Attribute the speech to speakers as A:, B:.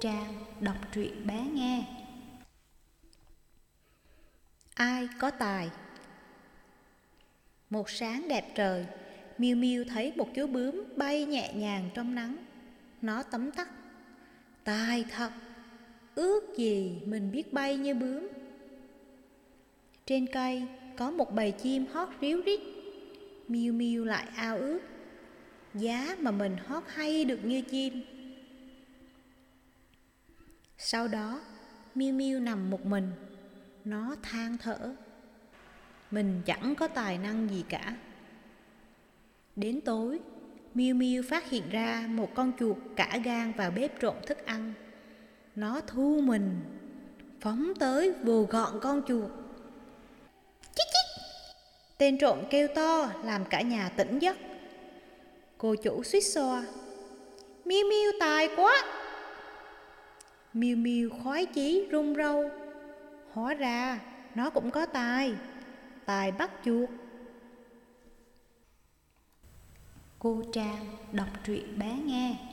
A: Trang đọc truyện bé nghe. Ai có tài? Một sáng đẹp trời, Miu Miu thấy một chú bướm bay nhẹ nhàng trong nắng. Nó tấm tắc, Tài thật, Ước gì mình biết bay như bướm. Trên cây có một bầy chim hót ríu rít. Miu Miu lại ao ước, Giá mà mình hót hay được như chim sau đó, Miu Miu nằm một mình, nó than thở. Mình chẳng có tài năng gì cả. Đến tối, Miu Miu phát hiện ra một con chuột cả gan vào bếp trộn thức ăn. Nó thu mình, phóng tới vồ gọn con chuột. Chích chích! Tên trộm kêu to làm cả nhà tỉnh giấc. Cô chủ suýt xoa. Miu Miu tài quá! Miêu Miêu khoái chí run râu. Hóa ra, nó cũng có tài. Tài bắt chuột. Cô Trang đọc truyện bé nghe.